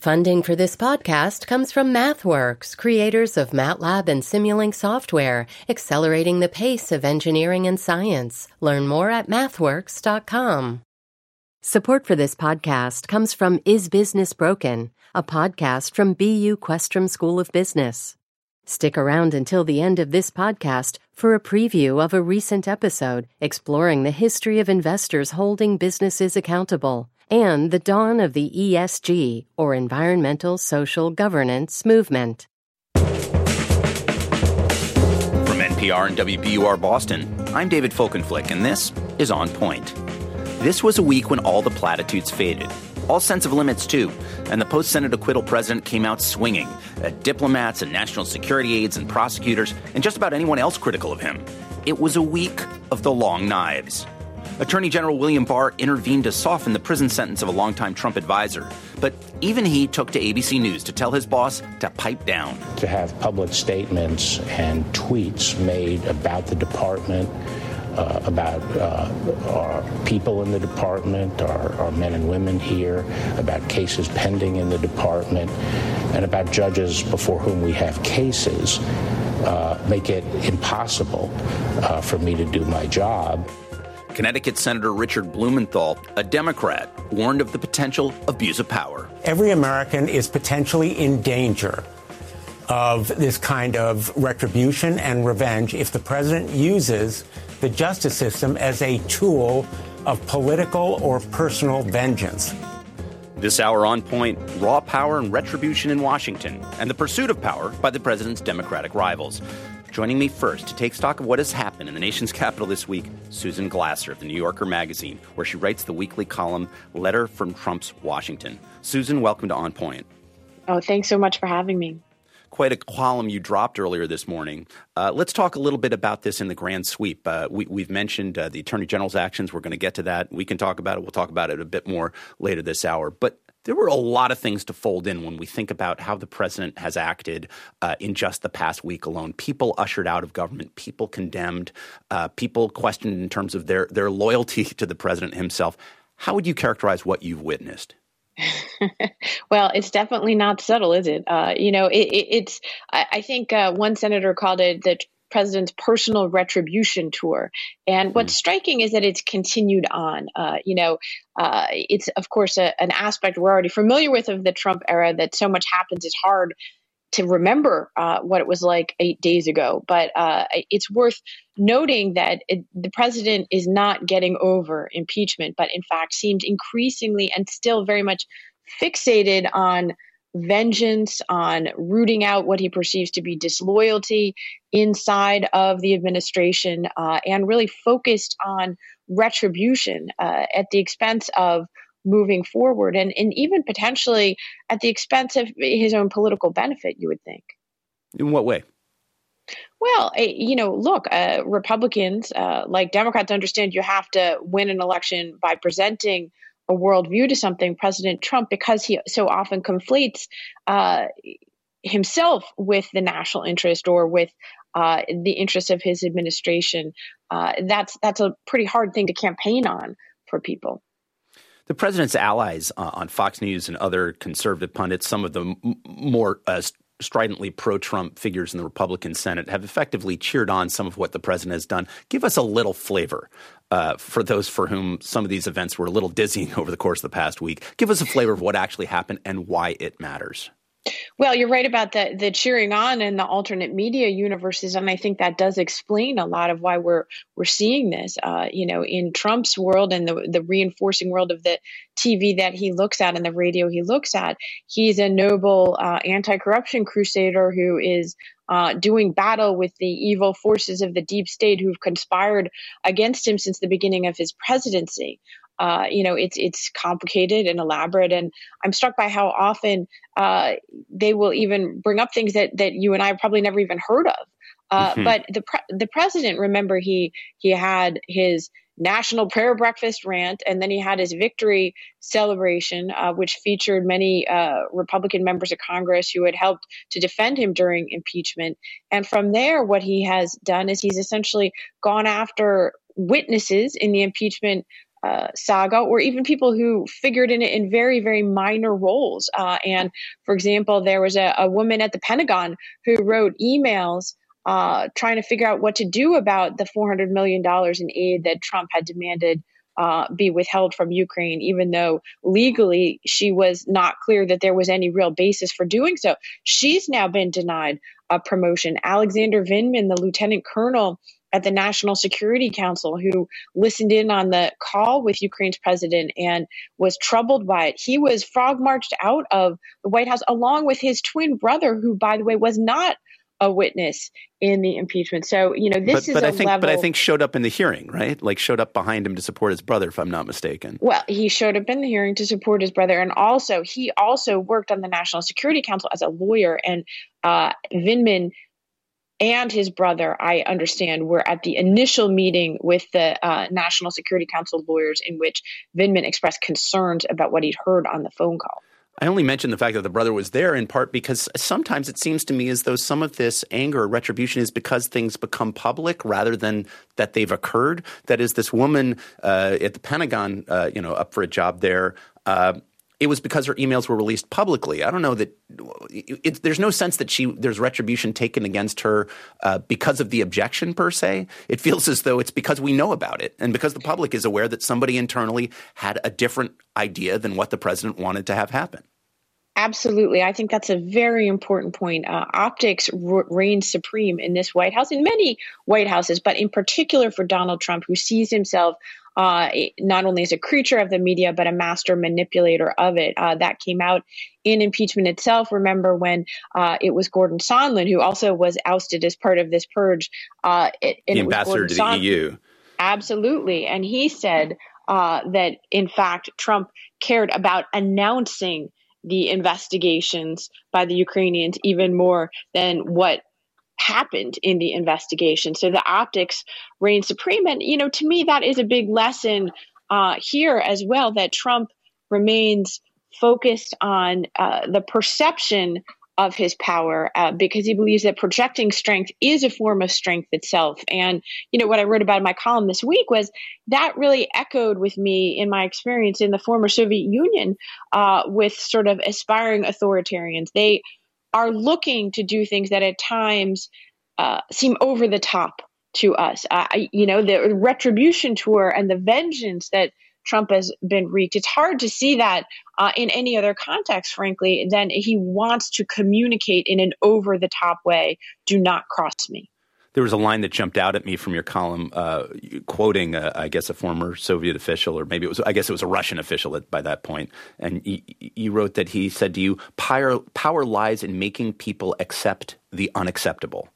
Funding for this podcast comes from MathWorks, creators of MATLAB and Simulink software, accelerating the pace of engineering and science. Learn more at mathworks.com. Support for this podcast comes from Is Business Broken, a podcast from BU Questrom School of Business. Stick around until the end of this podcast for a preview of a recent episode exploring the history of investors holding businesses accountable and the dawn of the ESG, or Environmental Social Governance, movement. From NPR and WBUR Boston, I'm David Folkenflik, and this is On Point. This was a week when all the platitudes faded, all sense of limits, too, and the post Senate acquittal president came out swinging at diplomats and national security aides and prosecutors and just about anyone else critical of him. It was a week of the long knives. Attorney General William Barr intervened to soften the prison sentence of a longtime Trump advisor. But even he took to ABC News to tell his boss to pipe down. To have public statements and tweets made about the department, uh, about uh, our people in the department, our, our, men and women here, about cases pending in the department, and about judges before whom we have cases, uh, make it impossible uh, for me to do my job. Connecticut Senator Richard Blumenthal, a Democrat, warned of the potential abuse of power. Every American is potentially in danger of this kind of retribution and revenge if the president uses the justice system as a tool of political or personal vengeance. This hour on point raw power and retribution in Washington, and the pursuit of power by the president's Democratic rivals. Joining me first to take stock of what has happened in the nation's capital this week, Susan Glasser of the New Yorker magazine, where she writes the weekly column Letter from Trump's Washington. Susan, welcome to On Point. Oh, thanks so much for having me. Quite a column you dropped earlier this morning. Uh, let's talk a little bit about this in the grand sweep. Uh, we, have mentioned uh, the Attorney General's actions. We're going to get to that. We can talk about it. We'll talk about it a bit more later this hour. But there were a lot of things to fold in when we think about how the president has acted uh, in just the past week alone. People ushered out of government, people condemned, uh, people questioned in terms of their their loyalty to the president himself. How would you characterize what you've witnessed? well, it's definitely not subtle, is it? Uh, you know, it, it, it's. I, I think uh, one senator called it the president's personal retribution tour. And what's hmm. striking is that it's continued on. Uh, you know, uh, it's of course a, an aspect we're already familiar with of the Trump era that so much happens. It's hard to remember uh, what it was like eight days ago. But uh, it's worth noting that it, the president is not getting over impeachment, but in fact seems increasingly and still very much fixated on vengeance, on rooting out what he perceives to be disloyalty inside of the administration, uh, and really focused on retribution uh, at the expense of moving forward and, and even potentially at the expense of his own political benefit, you would think. In what way? Well, eh, you know, look, uh, Republicans, uh, like Democrats, understand you have to win an election by presenting a worldview to something, President Trump, because he so often conflates uh, himself with the national interest or with uh, the interest of his administration, uh, that's that's a pretty hard thing to campaign on for people. The president's allies uh, on Fox News and other conservative pundits, some of the m- more uh, stridently pro Trump figures in the Republican Senate have effectively cheered on some of what the president has done. Give us a little flavor uh, for those for whom some of these events were a little dizzying over the course of the past week. Give us a flavor of what actually happened and why it matters. Well, you're right about the the cheering on and the alternate media universes, and I think that does explain a lot of why we're we're seeing this. Uh, you know, in Trump's world and the the reinforcing world of the TV that he looks at and the radio he looks at, he's a noble uh, anti-corruption crusader who is uh, doing battle with the evil forces of the deep state who've conspired against him since the beginning of his presidency. Uh, you know, it's it's complicated and elaborate, and I'm struck by how often uh, they will even bring up things that that you and I probably never even heard of. Uh, mm-hmm. But the pre- the president, remember, he he had his national prayer breakfast rant, and then he had his victory celebration, uh, which featured many uh, Republican members of Congress who had helped to defend him during impeachment. And from there, what he has done is he's essentially gone after witnesses in the impeachment uh, saga, or even people who figured in it in very, very minor roles. Uh, and for example, there was a, a, woman at the Pentagon who wrote emails uh, trying to figure out what to do about the $400 million in aid that Trump had demanded. Uh, be withheld from Ukraine, even though legally she was not clear that there was any real basis for doing so. She's now been denied a promotion. Alexander Vindman, the lieutenant colonel at the National Security Council who listened in on the call with Ukraine's president and was troubled by it. He was frog marched out of the White House along with his twin brother, who, by the way, was not a witness in the impeachment. So, you know, this but, but is I think, level... But I think showed up in the hearing, right? Like showed up behind him to support his brother, if I'm not mistaken. Well, he showed up in the hearing to support his brother. And also, he also worked on the National Security Council as a lawyer. And uh, Vindman and his brother, I understand, were at the initial meeting with the uh, National Security Council lawyers in which Vindman expressed concerns about what he'd heard on the phone call. I only mention the fact that the brother was there in part because sometimes it seems to me as though some of this anger or retribution is because things become public rather than that they've occurred. That is, this woman uh, at the Pentagon, uh, you know, up for a job there, uh, it was because her emails were released publicly. I don't know that it, there's no sense that she there's retribution taken against her uh, because of the objection per se. It feels as though it's because we know about it and because the public is aware that somebody internally had a different idea than what the president wanted to have happen. Absolutely. I think that's a very important point. Uh, optics r- reign supreme in this White House, in many White Houses, but in particular for Donald Trump, who sees himself uh, not only as a creature of the media, but a master manipulator of it. Uh, that came out in impeachment itself. Remember when uh, it was Gordon Sondland, who also was ousted as part of this purge. Uh, it, the ambassador to the Sondland. EU. Absolutely. And he said uh, that, in fact, Trump cared about announcing the investigations by the Ukrainians even more than what happened in the investigation. So the optics reign supreme. And, you know, to me, that is a big lesson uh, here as well that Trump remains focused on uh, the perception of his power uh, because he believes that projecting strength is a form of strength itself. And, you know, what I wrote about in my column this week was that really echoed with me in my experience in the former Soviet Union uh, with sort of aspiring authoritarians. They are looking to do things that at times uh, seem over the top to us. Uh, you know, the retribution tour and the vengeance that Trump has been wreaked. It's hard to see that uh, in any other context, frankly, than he wants to communicate in an over the top way. Do not cross me there was a line that jumped out at me from your column, uh, quoting, uh, I guess, a former Soviet official, or maybe it was, I guess it was a Russian official at, by that point. And you wrote that he said to you, power, power lies in making people accept the unacceptable.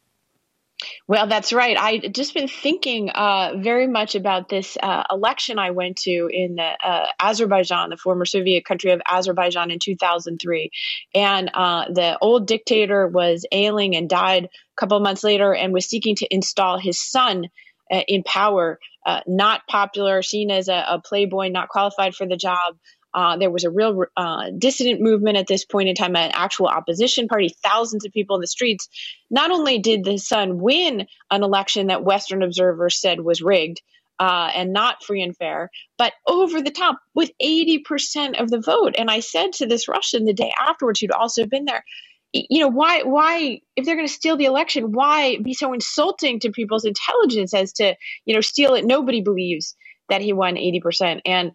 Well, that's right. I just been thinking uh, very much about this uh, election I went to in uh, Azerbaijan, the former Soviet country of Azerbaijan, in 2003, and uh, the old dictator was ailing and died a couple months later, and was seeking to install his son uh, in power. Uh, not popular, seen as a, a playboy, not qualified for the job. Uh, there was a real uh, dissident movement at this point in time, an actual opposition party, thousands of people in the streets. Not only did the son win an election that Western observers said was rigged uh, and not free and fair, but over the top with 80% of the vote. And I said to this Russian the day afterwards, who'd also been there, you know why why if they're going to steal the election why be so insulting to people's intelligence as to you know steal it nobody believes that he won 80% and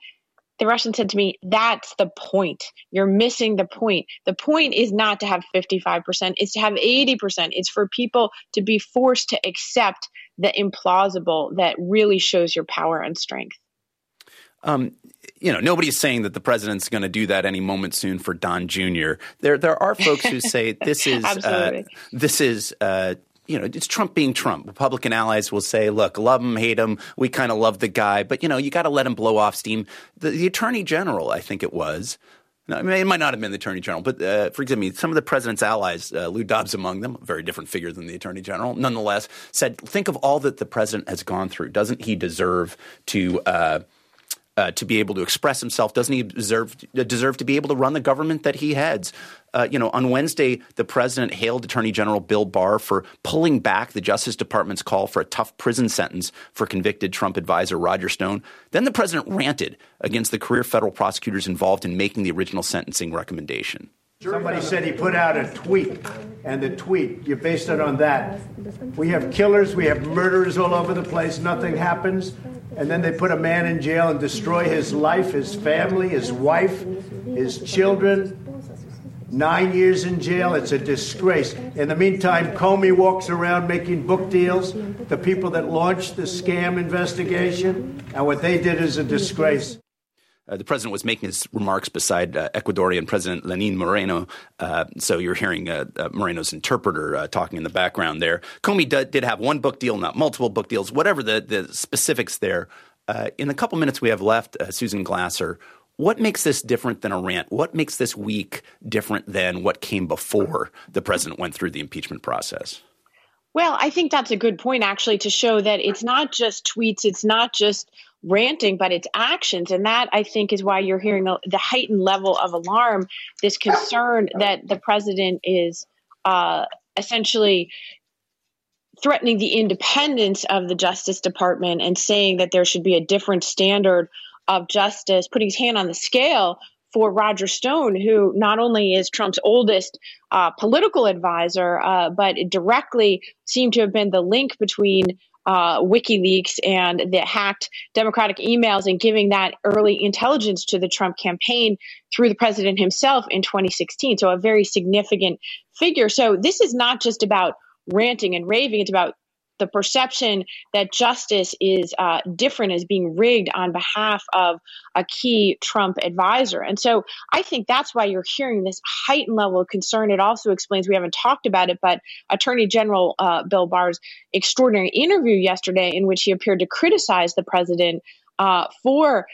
the Russian said to me, That's the point. You're missing the point. The point is not to have 55%, it's to have 80%. It's for people to be forced to accept the implausible that really shows your power and strength. Um, you know, nobody's saying that the president's going to do that any moment soon for Don Jr. There, there are folks who say this is uh, this is uh, you know, it's Trump being Trump. Republican allies will say, look, love him, hate him. We kind of love the guy, but, you know, you got to let him blow off steam. The, the, attorney general, I think it was, I mean, it might not have been the attorney general, but uh, forgive me, some of the president's allies, uh, Lou Dobbs among them, a very different figure than the attorney general, nonetheless, said, think of all that the president has gone through. Doesn't he deserve to. Uh, uh, to be able to express himself? Doesn't he deserve deserve to be able to run the government that he heads? Uh, you know, on Wednesday, the president hailed Attorney General Bill Barr for pulling back the Justice Department's call for a tough prison sentence for convicted Trump advisor Roger Stone. Then the president ranted against the career federal prosecutors involved in making the original sentencing recommendation. Somebody said he put out a tweet, and the tweet, you based it on that. We have killers, we have murderers all over the place, nothing happens. And then they put a man in jail and destroy his life, his family, his wife, his children. Nine years in jail, it's a disgrace. In the meantime, Comey walks around making book deals. The people that launched the scam investigation, and what they did is a disgrace. Uh, the president was making his remarks beside uh, Ecuadorian President Lenin Moreno. Uh, so you're hearing uh, uh, Moreno's interpreter talking in the background there. Comey d- did have one book deal, not multiple book deals, whatever the, the specifics there. in the couple minutes we have left, Susan Glasser, what makes this different than a rant? What makes this week different than what came before the president went through the impeachment process? Well, I think that's a good point, actually, to show that it's not just tweets, it's not just ranting, but it's actions. And that, I think, is why you're hearing the, heightened level of alarm, this concern that the president is uh, essentially threatening the independence of the Justice Department and saying that there should be a different standard of justice, putting his hand on the scale for Roger Stone, who not only is Trump's oldest uh, political advisor, uh, but directly seemed to have been the link between uh, WikiLeaks and the hacked Democratic emails and giving that early intelligence to the Trump campaign through the president himself in 2016. So, a very significant figure. So, this is not just about ranting and raving, it's about the perception that justice is uh, different is being rigged on behalf of a key Trump advisor. And so I think that's why you're hearing this heightened level of concern. It also explains, we haven't talked about it, but Attorney General uh, Bill Barr's extraordinary interview yesterday, in which he appeared to criticize the president uh, for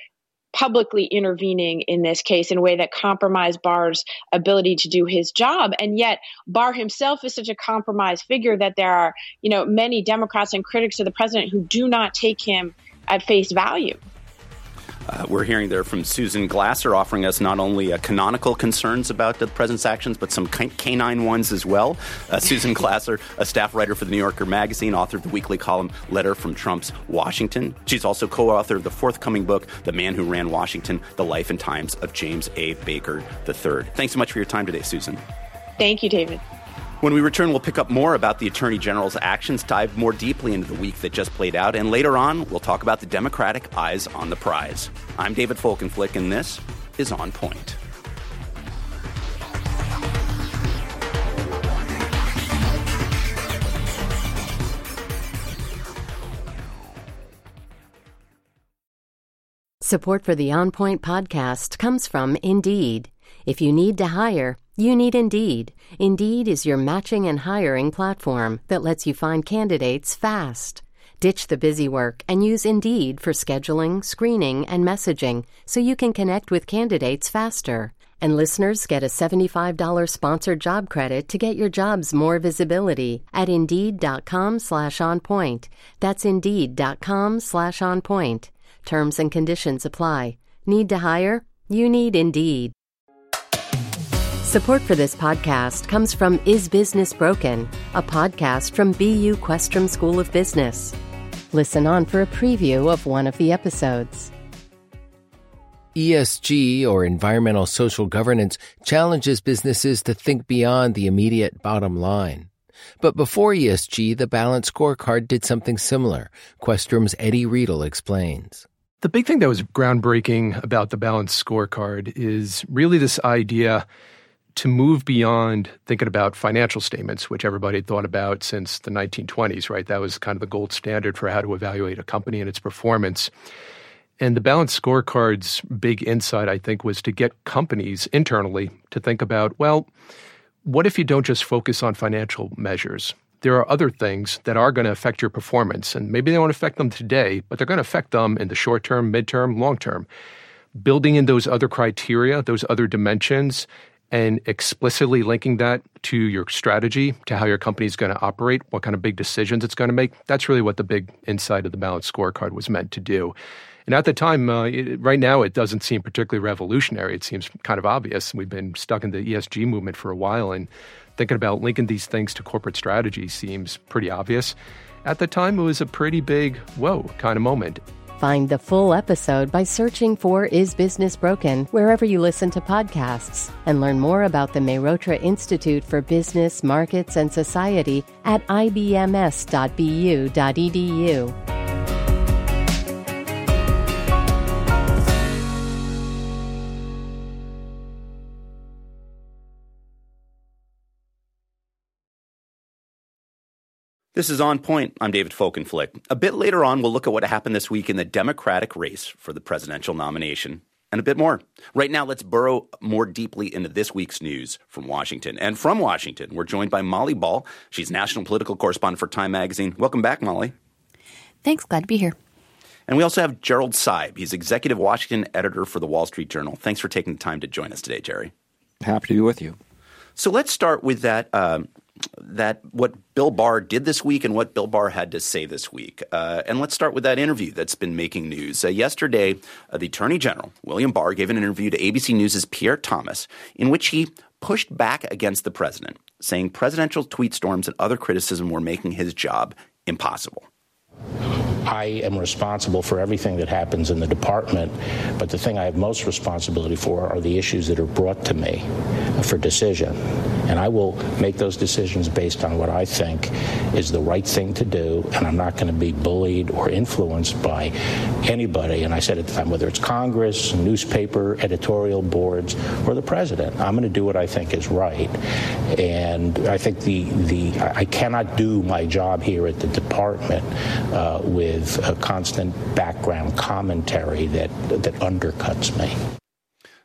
publicly intervening in this case in a way that compromised Barr's ability to do his job. And yet, Barr himself is such a compromised figure that there are, you know, many Democrats and critics of the president who do not take him at face value. Uh, we're hearing there from Susan Glasser offering us not only uh, canonical concerns about the president's actions, but some canine ones as well. Uh, Susan Glasser, a staff writer for the New Yorker magazine, author of the weekly column Letter from Trump's Washington. She's also co author of the forthcoming book, The Man Who Ran Washington The Life and Times of James A. Baker III. Thanks so much for your time today, Susan. Thank you, David. When we return, we'll pick up more about the Attorney General's actions, dive more deeply into the week that just played out, and later on, we'll talk about the Democratic eyes on the prize. I'm David Folkenflik, and this is On Point. Support for the On Point podcast comes from Indeed. If you need to hire, you need Indeed. Indeed is your matching and hiring platform that lets you find candidates fast. Ditch the busy work and use Indeed for scheduling, screening, and messaging so you can connect with candidates faster. And listeners get a $75 sponsored job credit to get your jobs more visibility at Indeed.com slash on point. That's Indeed.com slash on point. Terms and conditions apply. Need to hire? You need Indeed. Support for this podcast comes from Is Business Broken, a podcast from BU Questrom School of Business. Listen on for a preview of one of the episodes. ESG, or environmental social governance, challenges businesses to think beyond the immediate bottom line. But before ESG, the Balance Scorecard did something similar. Questrom's Eddie Riedel explains. The big thing that was groundbreaking about the Balance Scorecard is really this idea to move beyond thinking about financial statements, which everybody had thought about since the 1920s, right? That was kind of the gold standard for how to evaluate a company and its performance. And the balanced scorecard's big insight, I think, was to get companies internally to think about well, what if you don't just focus on financial measures? There are other things that are going to affect your performance, and maybe they won't affect them today, but they're going to affect them in the short term, midterm, long term. Building in those other criteria, those other dimensions, and explicitly linking that to your strategy, to how your company is going to operate, what kind of big decisions it's going to make. That's really what the big insight of the balanced scorecard was meant to do. And at the time, uh, it, right now, it doesn't seem particularly revolutionary. It seems kind of obvious. We've been stuck in the ESG movement for a while, and thinking about linking these things to corporate strategy seems pretty obvious. At the time, it was a pretty big whoa kind of moment. Find the full episode by searching for Is Business Broken wherever you listen to podcasts and learn more about the Mehrotra Institute for Business, Markets, and Society at ibms.bu.edu. This is On Point. I'm David Folkenflik. A bit later on, we'll look at what happened this week in the Democratic race for the presidential nomination and a bit more. Right now, let's burrow more deeply into this week's news from Washington. And from Washington, we're joined by Molly Ball. She's national political correspondent for Time Magazine. Welcome back, Molly. Thanks. Glad to be here. And we also have Gerald Seib. He's executive Washington editor for the Wall Street Journal. Thanks for taking the time to join us today, Jerry. Happy to be with you. So let's start with that. Um, that what Bill Barr did this week and what Bill Barr had to say this week. Uh, and let's start with that interview that's been making news. Uh, yesterday, uh, the Attorney General, William Barr, gave an interview to ABC News' Pierre Thomas in which he pushed back against the president, saying presidential tweet storms and other criticism were making his job impossible. I am responsible for everything that happens in the department, but the thing I have most responsibility for are the issues that are brought to me for decision. And I will make those decisions based on what I think is the right thing to do, and I'm not going to be bullied or influenced by anybody. And I said at the time, whether it's Congress, newspaper, editorial boards, or the president, I'm going to do what I think is right. And I think the, the I cannot do my job here at the department uh, with a constant background commentary that that undercuts me.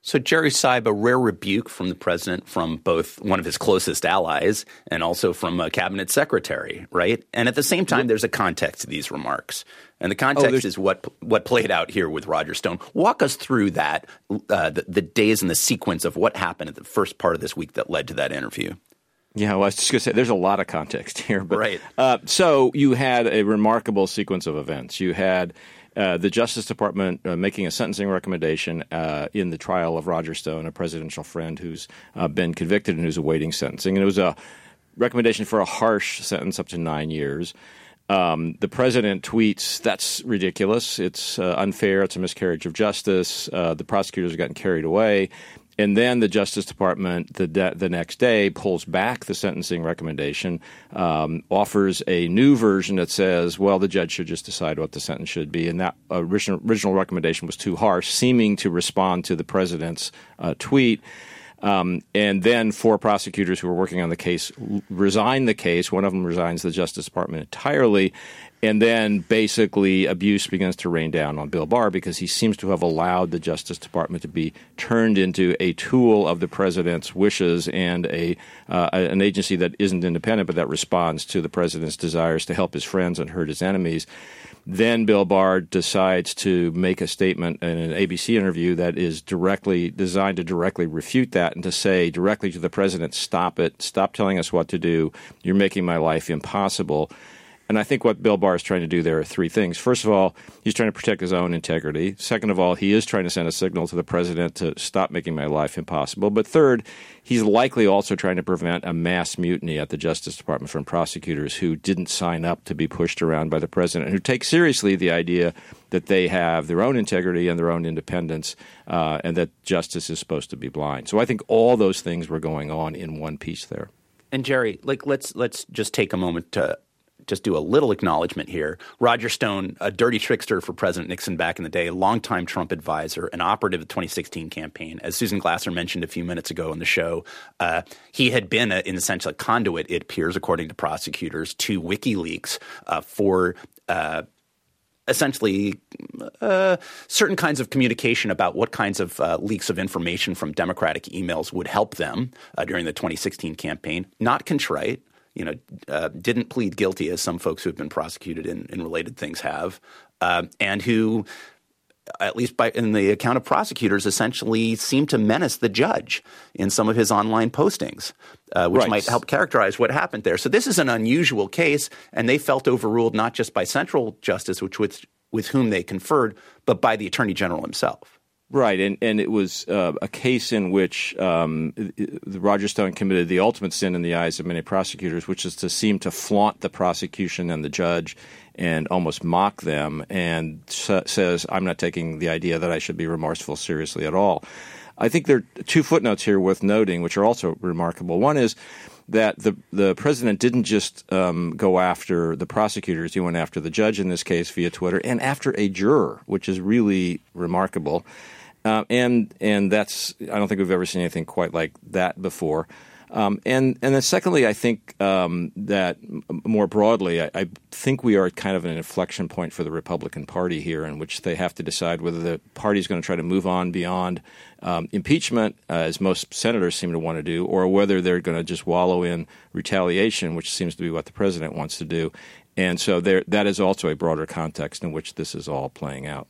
So Jerry Seib, a rare rebuke from the president, from both one of his closest allies and also from a cabinet secretary, right? And at the same time, there's a context to these remarks, and the oh, context oh, is what what played out here with Roger Stone. Walk us through that, uh, the, the days and the sequence of what happened at the first part of this week that led to that interview. Yeah, well, I was just going to say there's a lot of context here. But, right. Uh, so you had a remarkable sequence of events. You had uh, the Justice Department uh, making a sentencing recommendation uh, in the trial of Roger Stone, a presidential friend who's uh, been convicted and who's awaiting sentencing. And it was a recommendation for a harsh sentence up to nine years. Um, the president tweets, that's ridiculous. It's uh, unfair. It's a miscarriage of justice. Uh, the prosecutors have gotten carried away. And then the Justice Department the de- the next day pulls back the sentencing recommendation, um, offers a new version that says, well, the judge should just decide what the sentence should be. And that original, original recommendation was too harsh, seeming to respond to the president's uh, tweet. Um, and then four prosecutors who were working on the case resign the case. One of them resigns the Justice Department entirely. And then basically abuse begins to rain down on Bill Barr because he seems to have allowed the Justice Department to be turned into a tool of the president's wishes and a uh, an agency that isn't independent but that responds to the president's desires to help his friends and hurt his enemies. Then Bill Barr decides to make a statement in an ABC interview that is directly designed to directly refute that and to say directly to the president, "Stop it! Stop telling us what to do. You're making my life impossible." And I think what Bill Barr is trying to do there are three things. First of all, he's trying to protect his own integrity. Second of all, he is trying to send a signal to the president to stop making my life impossible. But third, he's likely also trying to prevent a mass mutiny at the Justice Department from prosecutors who didn't sign up to be pushed around by the president, and who take seriously the idea that they have their own integrity and their own independence, uh, and that justice is supposed to be blind. So I think all those things were going on in one piece there. And Jerry, like let's let's just take a moment to just do a little acknowledgement here. Roger Stone, a dirty trickster for President Nixon back in the day, longtime Trump advisor, an operative of the 2016 campaign. As Susan Glasser mentioned a few minutes ago on the show, uh, he had been, a, in a conduit, it appears, according to prosecutors, to WikiLeaks uh, for uh, essentially uh, certain kinds of communication about what kinds of uh, leaks of information from Democratic emails would help them uh, during the 2016 campaign. Not contrite, you know, uh, didn't plead guilty, as some folks who have been prosecuted in, in related things have, uh, and who, at least by in the account of prosecutors, essentially seemed to menace the judge in some of his online postings, uh, which right. might help characterize what happened there. So this is an unusual case, and they felt overruled not just by central justice, which was with whom they conferred, but by the attorney general himself. Right, and and it was uh, a case in which um, Roger Stone committed the ultimate sin in the eyes of many prosecutors, which is to seem to flaunt the prosecution and the judge and almost mock them, and sa- says, "I'm not taking the idea that I should be remorseful seriously at all." I think there are two footnotes here worth noting, which are also remarkable. One is that the the president didn't just um, go after the prosecutors; he went after the judge in this case via Twitter, and after a juror, which is really remarkable. Uh, and and that's I don't think we've ever seen anything quite like that before. Um, and and then secondly, I think um, that more broadly, I, I, think we are at kind of an inflection point for the Republican Party here, in which they have to decide whether the party is going to try to move on beyond um, impeachment, uh, as most senators seem to want to do, or whether they're going to just wallow in retaliation, which seems to be what the president wants to do. And so there, that is also a broader context in which this is all playing out.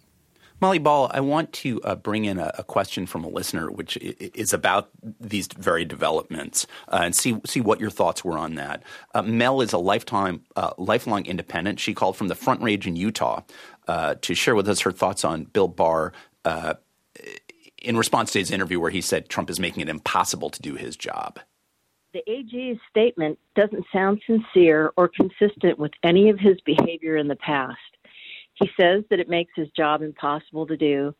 Molly Ball, I want to uh, bring in a, a, question from a listener, which is about these very developments, uh, and see see what your thoughts were on that. Uh, Mel is a lifetime, uh, lifelong independent. She called from the Front Range in Utah uh, to share with us her thoughts on Bill Barr uh, in response to his interview, where he said Trump is making it impossible to do his job. The AG's statement doesn't sound sincere or consistent with any of his behavior in the past. He says that it makes his job impossible to do,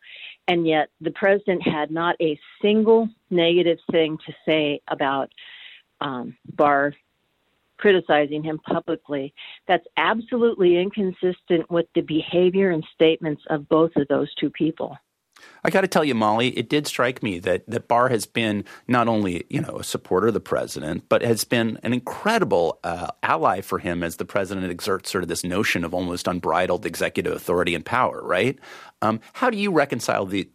and yet the president had not a single negative thing to say about um, Barr criticizing him publicly. That's absolutely inconsistent with the behavior and statements of both of those two people. I got to tell you, Molly, it did strike me that, that Barr has been not only you know a supporter of the president, but has been an incredible uh, ally for him as the president exerts sort of this notion of almost unbridled executive authority and power. Right? Um, how do you reconcile the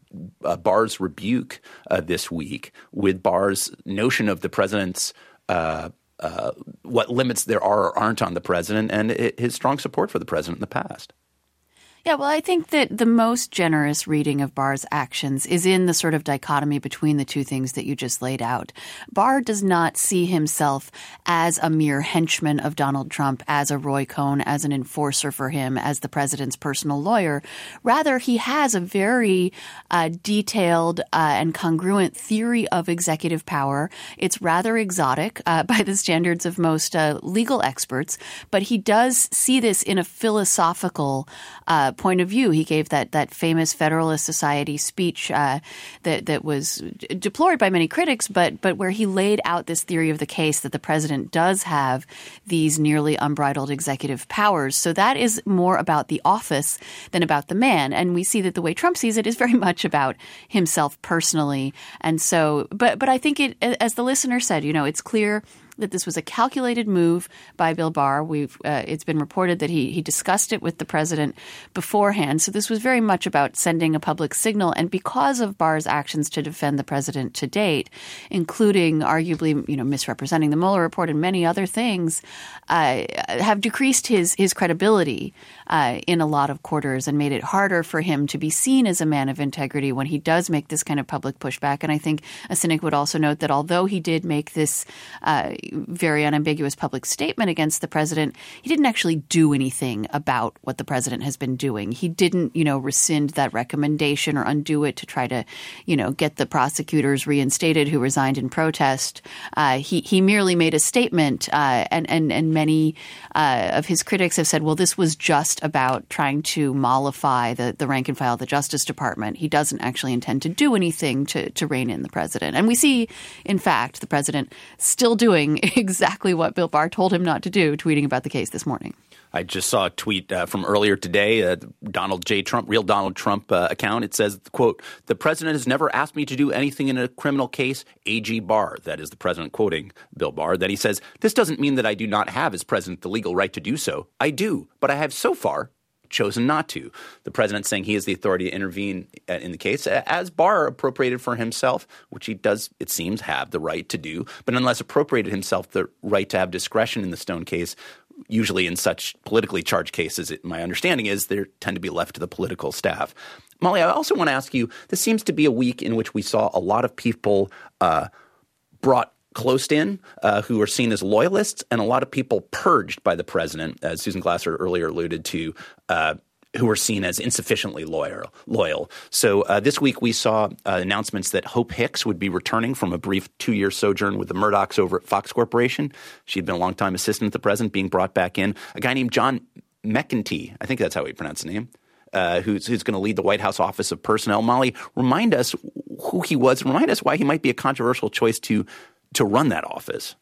uh, Barr's rebuke uh, this week with Barr's notion of the president's uh, uh, what limits there are or aren't on the president, and his strong support for the president in the past? Yeah, well, I think that the most generous reading of Barr's actions is in the sort of dichotomy between the two things that you just laid out. Barr does not see himself as a mere henchman of Donald Trump, as a Roy Cohn, as an enforcer for him, as the president's personal lawyer. Rather, he has a very uh, detailed uh, and congruent theory of executive power. It's rather exotic uh, by the standards of most uh, legal experts, but he does see this in a philosophical uh, point of view. He gave that that famous Federalist Society speech uh, that that was deplored by many critics, but but where he laid out this theory of the case that the president does have these nearly unbridled executive powers. So that is more about the office than about the man, and we see that the way Trump sees it is very much about himself personally. And so, but but I think it, as the listener said, you know, it's clear that this was a calculated move by Bill Barr. We've uh, it's been reported that he he discussed it with the president beforehand. So this was very much about sending a public signal. And because of Barr's actions to defend the president to date, including arguably you know misrepresenting the Mueller report and many other things, uh, have decreased his his credibility uh, in a lot of quarters and made it harder for him to be seen as a man of integrity when he does make this kind of public pushback. And I think a cynic would also note that although he did make this uh, very unambiguous public statement against the president, he didn't actually do anything about what the president has been doing. He didn't, you know, rescind that recommendation or undo it to try to, you know, get the prosecutors reinstated who resigned in protest. Uh, he he merely made a statement, uh, and and and many uh, of his critics have said, well, this was just about trying to mollify the the rank and file of the Justice Department. He doesn't actually intend to do anything to to rein in the president, and we see, in fact, the president still doing exactly what Bill Barr told him not to do, tweeting about the case this morning. I just saw a tweet uh, from earlier today, uh, Donald J. Trump, real Donald Trump uh, account. It says, "quote The president has never asked me to do anything in a criminal case." A.G. Barr, that is the president quoting Bill Barr. Then he says, "This doesn't mean that I do not have, as president, the legal right to do so. I do, but I have so far chosen not to. The president saying he has the authority to intervene uh, in the case, as Barr appropriated for himself, which he does, it seems, have the right to do, but unless appropriated himself the right to have discretion in the Stone case. Usually, in such politically charged cases, it, my understanding is they tend to be left to the political staff. Molly, I also want to ask you this seems to be a week in which we saw a lot of people uh, brought closed in uh, who are seen as loyalists, and a lot of people purged by the president, as Susan Glasser earlier alluded to. Uh, who were seen as insufficiently loyal. Loyal. So uh, this week we saw uh, announcements that Hope Hicks would be returning from a brief two-year sojourn with the Murdochs over at Fox Corporation. She'd been a longtime assistant to the president, being brought back in. A guy named John McEntee, I think that's how he pronounced the name. Uh, who's, who's going to lead the White House Office of Personnel. Molly, remind us who he was. Remind us why he might be a controversial choice to to run that office.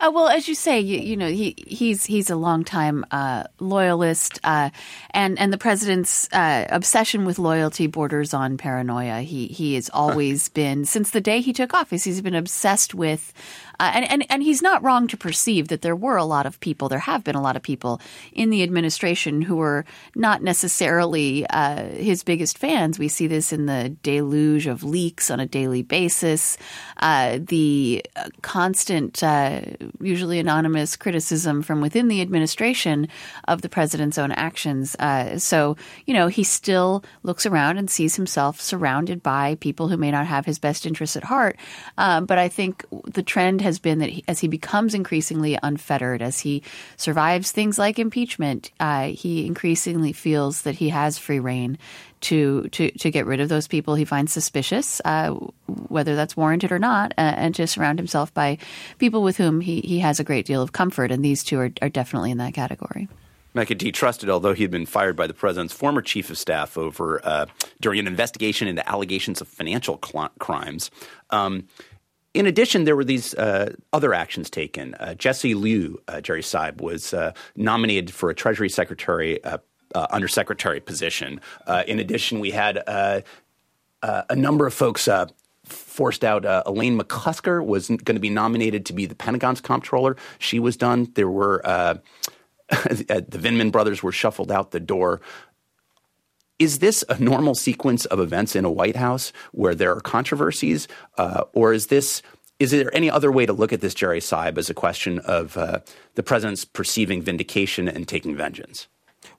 Uh, well, as you say, you, you, know he he's he's a longtime uh, loyalist, uh, and and the president's uh, obsession with loyalty borders on paranoia. He he has always been since the day he took office. He's been obsessed with uh, and, and, and he's not wrong to perceive that there were a lot of people, there have been a lot of people in the administration who were not necessarily uh, his biggest fans. We see this in the deluge of leaks on a daily basis, uh, the uh, constant, uh, usually anonymous criticism from within the administration of the president's own actions. Uh, so, you know, he still looks around and sees himself surrounded by people who may not have his best interests at heart. But I think the trend has been that he, as he becomes increasingly unfettered, as he survives things like impeachment, uh, he increasingly feels that he has free reign to to to get rid of those people he finds suspicious, uh, whether that's warranted or not, uh, and to surround himself by people with whom he, he has a great deal of comfort. And these two are, are definitely in that category. McEntee trusted, although he had been fired by the president's former chief of staff over uh, during an investigation into allegations of financial cl- crimes. Um, in addition, there were these uh, other actions taken. Uh, Jesse Liu, uh, Jerry Seib, was uh, nominated for a Treasury Secretary uh, uh, undersecretary position. in addition, we had a number of folks forced out. Elaine McCusker was going to be nominated to be the Pentagon's comptroller. She was done. There were the Vindman brothers were shuffled out the door. Is this a normal sequence of events in a White House where there are controversies, uh, or is this is there any other way to look at this, Jerry Seib, as a question of uh, the president's perceiving vindication and taking vengeance?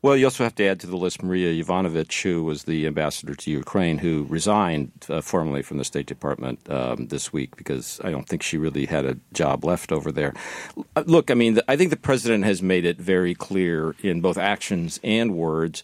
Well, you also have to add to the list Maria Yovanovitch, who was the ambassador to Ukraine, who resigned uh, formally from the State Department um, this week because I don't think she really had a job left over there. Look, I mean, I think the president has made it very clear in both actions and words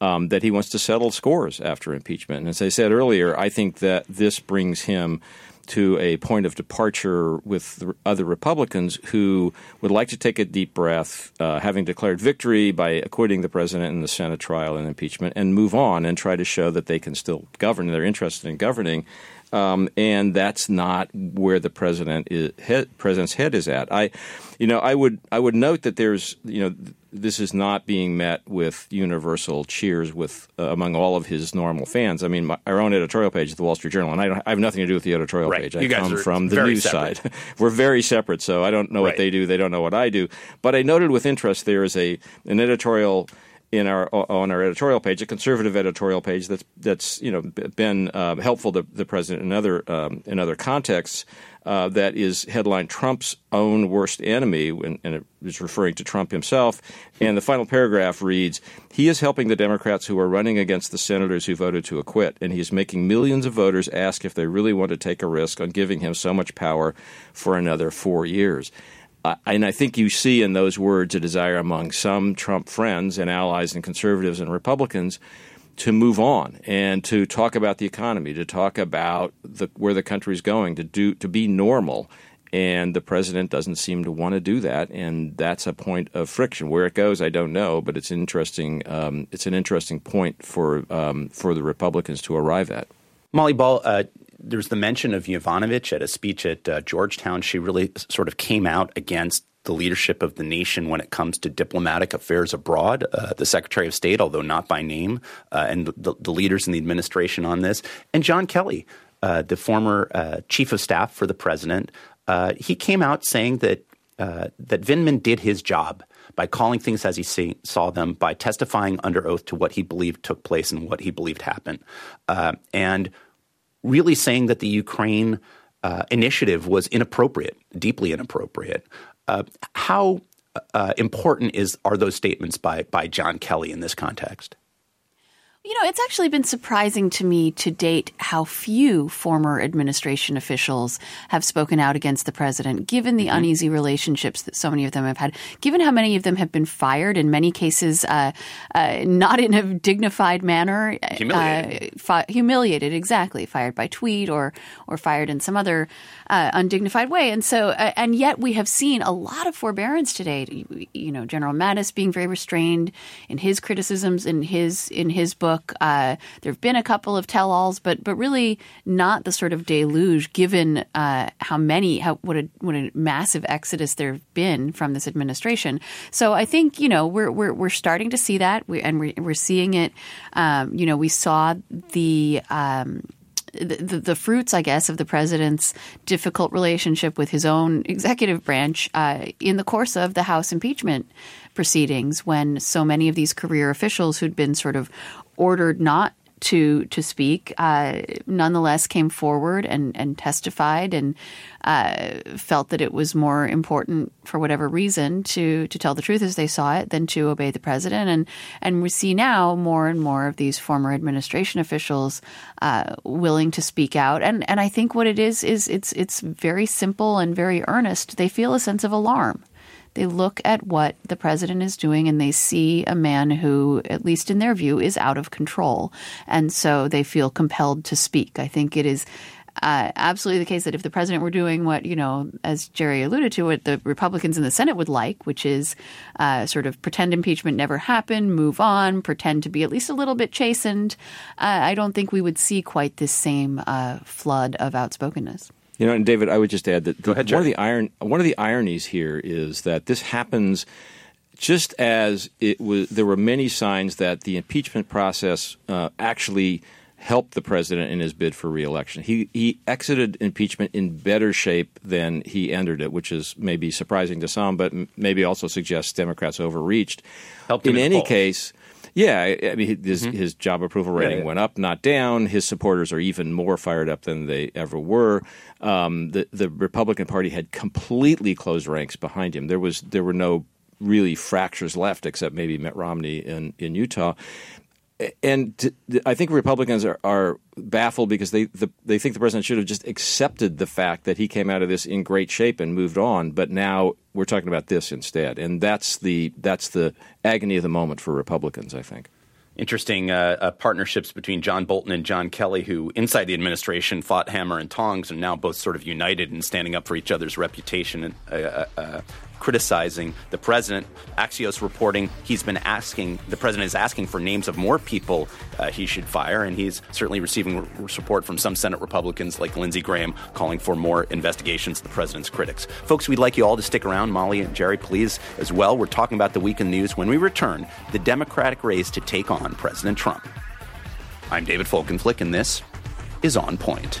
um, that he wants to settle scores after impeachment. And as I said earlier, I think that this brings him to a point of departure with other Republicans who would like to take a deep breath, uh, having declared victory by acquitting the president in the Senate trial and impeachment, and move on and try to show that they can still govern. They're interested in governing. Um, and that's not where the president is, president's head is at. I, you know, I would I would note that there's you know this is not being met with universal cheers with uh, among all of his normal fans. I mean, my, our own editorial page at the Wall Street Journal, and I, I have nothing to do with the editorial right. page. I come from the news separate. side. We're very separate, so I don't know right. what they do. They don't know what I do. But I noted with interest there is a an editorial in our on our editorial page, a conservative editorial page that's that's you know been uh, helpful to the president in other um, in other contexts. Uh, that is headline Trump's own worst enemy, and, and it is referring to Trump himself. And the final paragraph reads He is helping the Democrats who are running against the senators who voted to acquit, and he is making millions of voters ask if they really want to take a risk on giving him so much power for another four years. And I think you see in those words a desire among some Trump friends and allies and conservatives and Republicans to move on and to talk about the economy, to talk about the, where the country is going, to do to be normal. And the president doesn't seem to want to do that, and that's a point of friction. Where it goes, I don't know, but it's interesting. Um, it's an interesting point for um, for the Republicans to arrive at. Molly Ball, uh, there's the mention of Yovanovitch at a speech at uh, Georgetown. She really sort of came out against the leadership of the nation when it comes to diplomatic affairs abroad. Uh, the Secretary of State, although not by name, uh, and the, the, leaders in the administration on this, and John Kelly, uh, the former uh, chief of staff for the president, uh, he came out saying that that Vindman did his job by calling things as he see, saw them, by testifying under oath to what he believed took place and what he believed happened, and really saying that the Ukraine uh, initiative was inappropriate, deeply inappropriate. Uh, how uh, important is are those statements by by John Kelly in this context? You know, it's actually been surprising to me to date how few former administration officials have spoken out against the president, given the mm-hmm. uneasy relationships that so many of them have had, given how many of them have been fired, in many cases, uh, uh, not in a dignified manner. Uh, humiliated. Uh, fi- humiliated, exactly. Fired by tweet or, or fired in some other uh, undignified way. And so, uh, and yet we have seen a lot of forbearance today. You know, General Mattis being very restrained in his criticisms in his, in his book book. Uh, there have been a couple of tell-alls, but but really not the sort of deluge, given uh, how many, how what a what a massive exodus there have been from this administration. So I think you know we're we're we're starting to see that, we, and we're, we're seeing it. Um, you know, we saw the. Um, the, the, fruits, I guess, of the president's difficult relationship with his own executive branch uh, in the course of the House impeachment proceedings, when so many of these career officials who'd been sort of ordered not to to speak, uh, nonetheless came forward and, and testified and uh, felt that it was more important for whatever reason to to tell the truth as they saw it than to obey the president. And and we see now more and more of these former administration officials uh, willing to speak out. And and I think what it is is it's it's very simple and very earnest. They feel a sense of alarm they look at what the president is doing and they see a man who, at least in their view, is out of control. And so they feel compelled to speak. I think it is uh, absolutely the case that if the president were doing what, you know, as Jerry alluded to, what the Republicans in the Senate would like, which is uh, sort of pretend impeachment never happened, move on, pretend to be at least a little bit chastened, uh, I don't think we would see quite this same uh, flood of outspokenness. You know, and David, I would just add that the, ahead, one of the iron one of the ironies here is that this happens just as it was. There were many signs that the impeachment process uh, actually helped the president in his bid for reelection. He he exited impeachment in better shape than he entered it, which is maybe surprising to some, but maybe also suggests Democrats overreached. Helped in any polls. case yeah, I mean his mm-hmm. his job approval rating yeah, yeah. went up, not down. His supporters are even more fired up than they ever were. Um, the the Republican Party had completely closed ranks behind him. There was there were no really fractures left, except maybe Mitt Romney in in Utah and I think Republicans are, are baffled because they the, they think the president should have just accepted the fact that he came out of this in great shape and moved on. But now we're talking about this instead, and that's the that's the agony of the moment for Republicans. I think interesting uh, uh, partnerships between John Bolton and John Kelly, who inside the administration fought hammer and tongs, and now both sort of united and standing up for each other's reputation and uh, uh, uh criticizing the president. Axios reporting he's been asking, the president is asking for names of more people uh, he should fire, and he's certainly receiving r- support from some Senate Republicans like Lindsey Graham calling for more investigations of the president's critics. Folks, we'd like you all to stick around. Molly and Jerry, please, as well. We're talking about the week in news. When we return, the Democratic race to take on President Trump. I'm David Folkenflik, and this is On Point.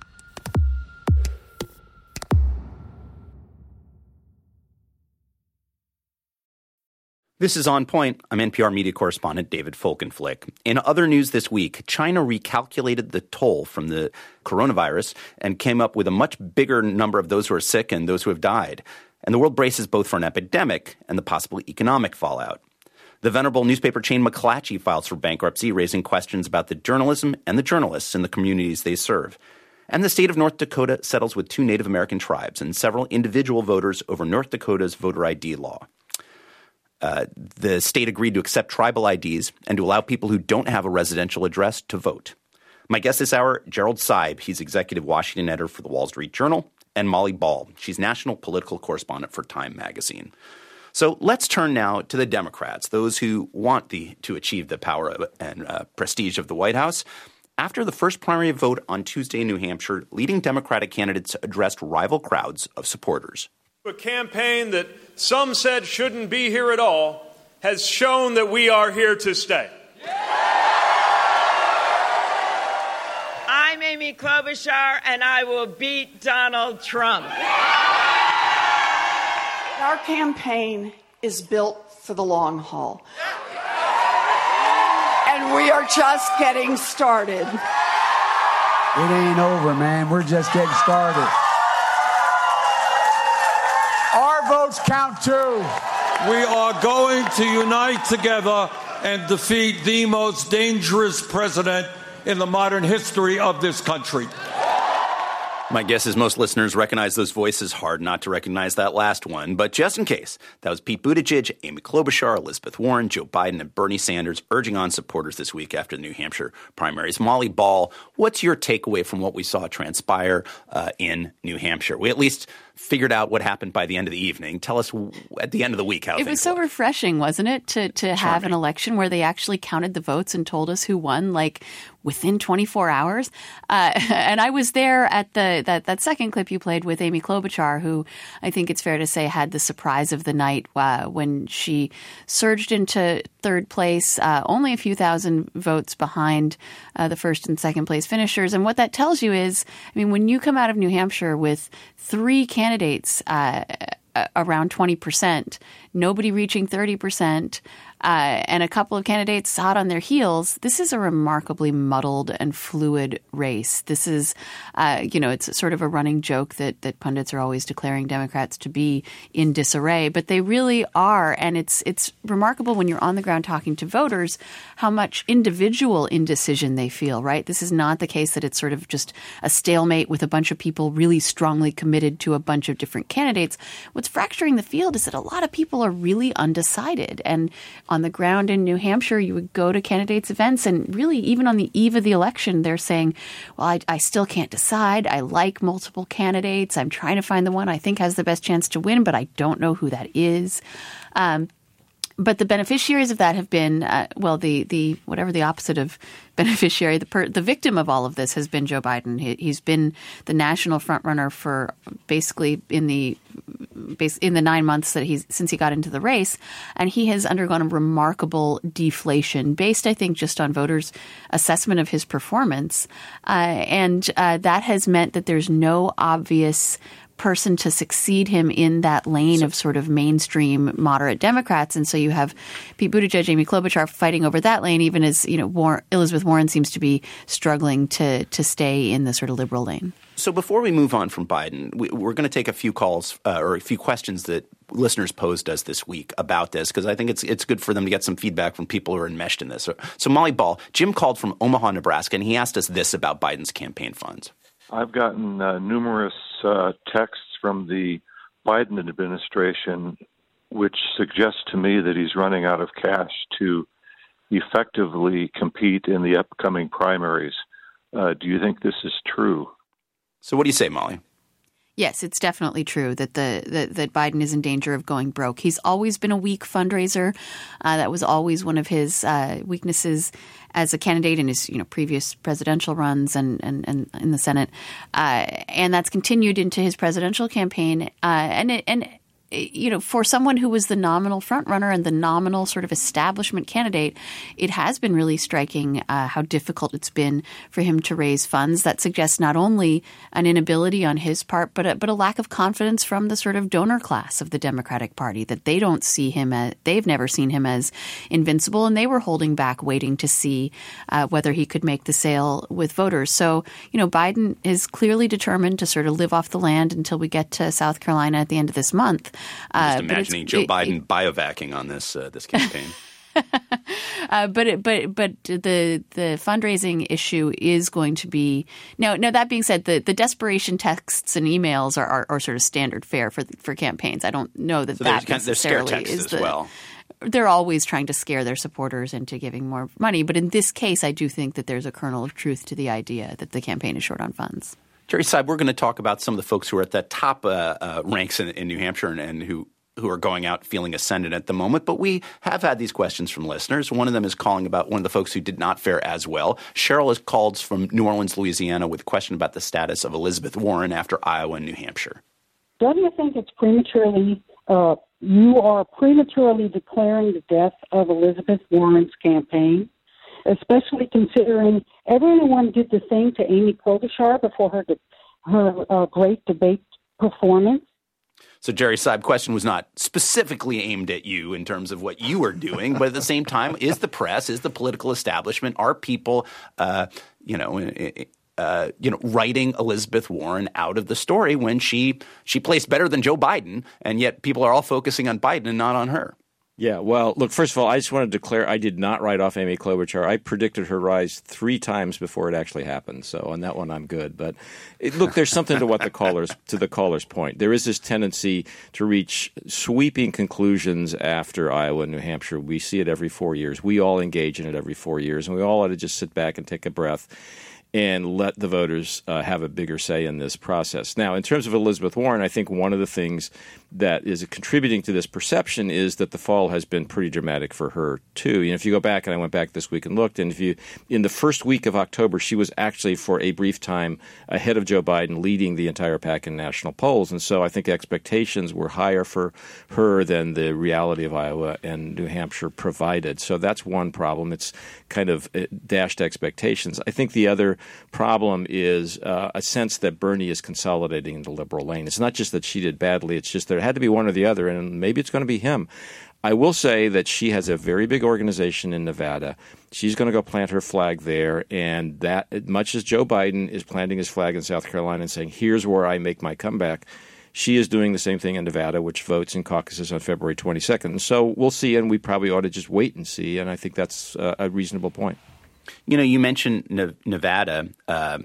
This is On Point. I'm NPR media correspondent David Folkenflik. In other news this week, China recalculated the toll from the coronavirus and came up with a much bigger number of those who are sick and those who have died. And the world braces both for an epidemic and the possible economic fallout. The venerable newspaper chain McClatchy files for bankruptcy, raising questions about the journalism and the journalists in the communities they serve. And the state of North Dakota settles with two Native American tribes and several individual voters over North Dakota's voter ID law. Uh, the state agreed to accept tribal IDs and to allow people who don't have a residential address to vote. My guest this hour, Gerald Seib. He's executive Washington editor for the Wall Street Journal, and Molly Ball. She's national political correspondent for Time magazine. So let's turn now to the Democrats, those who want the, to achieve the power and uh, prestige of the White House. After the first primary vote on Tuesday in New Hampshire, leading Democratic candidates addressed rival crowds of supporters. A campaign that some said shouldn't be here at all has shown that we are here to stay. I'm Amy Klobuchar, and I will beat Donald Trump. Our campaign is built for the long haul. And we are just getting started. It ain't over, man. We're just getting started. Votes count too. We are going to unite together and defeat the most dangerous president in the modern history of this country. My guess is most listeners recognize those voices. Hard not to recognize that last one. But just in case, that was Pete Buttigieg, Amy Klobuchar, Elizabeth Warren, Joe Biden, and Bernie Sanders urging on supporters this week after the New Hampshire primaries. Molly Ball, what's your takeaway from what we saw transpire uh, in New Hampshire? We at least figured out what happened by the end of the evening. Tell us at the end of the week how it was so refreshing, wasn't it, to to have an election where they actually counted the votes and told us who won, like within 24 hours. Uh, and I was there at the that that second clip you played with Amy Klobuchar, who I think it's fair to say had the surprise of the night uh, when she surged into third place, uh, only a few thousand votes behind uh, the first and second place finishers. And what that tells you is, I mean, when you come out of New Hampshire with three candidates uh, around 20%, nobody reaching 30%, uh, and a couple of candidates hot on their heels, this is a remarkably muddled and fluid race. This is, uh, you know, it's sort of a running joke that that pundits are always declaring Democrats to be in disarray, but they really are, and it's it's remarkable when you're on the ground talking to voters how much individual indecision they feel. Right, this is not the case that it's sort of just a stalemate with a bunch of people really strongly committed to a bunch of different candidates. What's fracturing the field is that a lot of people are really undecided and on the ground in New Hampshire, you would go to candidates' events, and really, even on the eve of the election, they're saying, Well, I, I still can't decide. I like multiple candidates. I'm trying to find the one I think has the best chance to win, but I don't know who that is. Um, but the beneficiaries of that have been uh, well the the whatever the opposite of beneficiary the per, the victim of all of this has been Joe Biden. He, has been the national frontrunner for basically in the in the nine months that he's since he got into the race, and he has undergone a remarkable deflation based, I think, just on voters' assessment of his performance, uh, and uh, that has meant that there's no obvious person to succeed him in that lane of sort of mainstream moderate Democrats. And so you have Pete Buttigieg, Amy Klobuchar fighting over that lane, even as you know War- Elizabeth Warren seems to be struggling to to stay in the sort of liberal lane. So before we move on from Biden, we, are going to take a few calls uh, or a few questions that listeners posed us this week about this because I think it's it's good for them to get some feedback from people who are enmeshed in this. So, so Molly Ball, Jim called from Omaha, Nebraska, and he asked us this about Biden's campaign funds. I've gotten uh, numerous uh, texts from the Biden administration which suggest to me that he's running out of cash to effectively compete in the upcoming primaries. Uh, do you think this is true? So, what do you say, Molly? Yes, it's definitely true that the that, that Biden is in danger of going broke. He's always been a weak fundraiser. Uh, that was always one of his uh, weaknesses as a candidate in his you know previous presidential runs and and, and in the Senate, uh, and that's continued into his presidential campaign. Uh, and it, and you know, for someone who was the nominal frontrunner and the nominal sort of establishment candidate, it has been really striking uh, how difficult it's been for him to raise funds. That suggests not only an inability on his part, but a, but a lack of confidence from the sort of donor class of the Democratic Party that they don't see him as they've never seen him as invincible, and they were holding back, waiting to see uh, whether he could make the sale with voters. So, you know, Biden is clearly determined to sort of live off the land until we get to South Carolina at the end of this month. I'm just uh, imagining Joe it, Biden it, bivouacking on this uh, this campaign. uh, but it, but but the the fundraising issue is going to be now. Now that being said, the, the desperation texts and emails are, are, are sort of standard fare for for campaigns. I don't know that so that necessarily kind of, is the well. they're always trying to scare their supporters into giving more money. But in this case, I do think that there's a kernel of truth to the idea that the campaign is short on funds. Jerry Seib, we're going to talk about some of the folks who are at the top uh, uh, ranks in, in, New Hampshire and, and who who are going out feeling ascendant at the moment. But we have had these questions from listeners. One of them is calling about one of the folks who did not fare as well. Cheryl has called from New Orleans, Louisiana, with a question about the status of Elizabeth Warren after Iowa and New Hampshire. Don't you think it's prematurely? Uh, you are prematurely declaring the death of Elizabeth Warren's campaign, especially considering everyone did the same to Amy Klobuchar before her her uh, great debate performance. So Jerry Seib question was not specifically aimed at you in terms of what you were doing, but at the same time, is the press, is the political establishment, are people, uh, you know, uh, you know, writing Elizabeth Warren out of the story when she she placed better than Joe Biden, and yet people are all focusing on Biden and not on her. Yeah, well, look, first of all, I just want to declare I did not write off Amy Klobuchar. I predicted her rise three times before it actually happened. So on that one, I'm good. But it, look, there's something to what the callers to the caller's point. There is this tendency to reach sweeping conclusions after Iowa and New Hampshire. We see it every four years. We all engage in it every four years, and we all ought to just sit back and take a breath and let the voters uh, have a bigger say in this process. Now, in terms of Elizabeth Warren, I think one of the things that is contributing to this perception is that the fall has been pretty dramatic for her too. You know, if you go back, and I went back this week and looked, and if you in the first week of October, she was actually for a brief time ahead of Joe Biden, leading the entire pack in national polls, and so I think expectations were higher for her than the reality of Iowa and New Hampshire provided. So that's one problem. It's kind of uh, dashed expectations. I think the other problem is uh, a sense that Bernie is consolidating in the liberal lane. It's not just that she did badly; it's just there had to be one or the other, and maybe it's going to be him. I will say that she has a very big organization in Nevada. She's going to go plant her flag there, and that much as Joe Biden is planting his flag in South Carolina and saying, "Here's where I make my comeback." She is doing the same thing in Nevada, which votes in caucuses on February 22nd. So we'll see, and we probably ought to just wait and see. And I think that's a reasonable point. You know, you mentioned Nevada. Uh,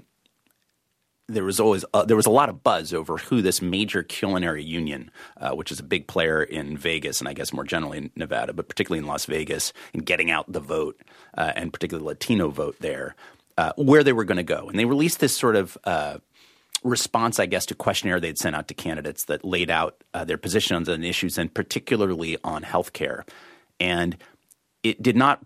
there was always uh, there was a lot of buzz over who this major culinary union, uh, which is a big player in Vegas and I guess more generally in Nevada, but particularly in Las Vegas, in getting out the vote uh, and particularly Latino vote there, uh, where they were going to go, and they released this sort of. Uh, response, I guess, to questionnaire they'd sent out to candidates that laid out uh, their positions on issues, and particularly on health care. And it did not